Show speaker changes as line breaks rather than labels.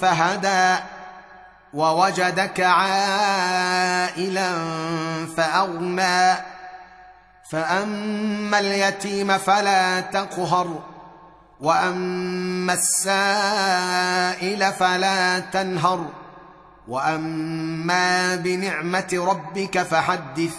فهدى ووجدك عائلا فأغنى. فأما اليتيم فلا تقهر وأما السائل فلا تنهر. وأما بنعمة ربك فحدث.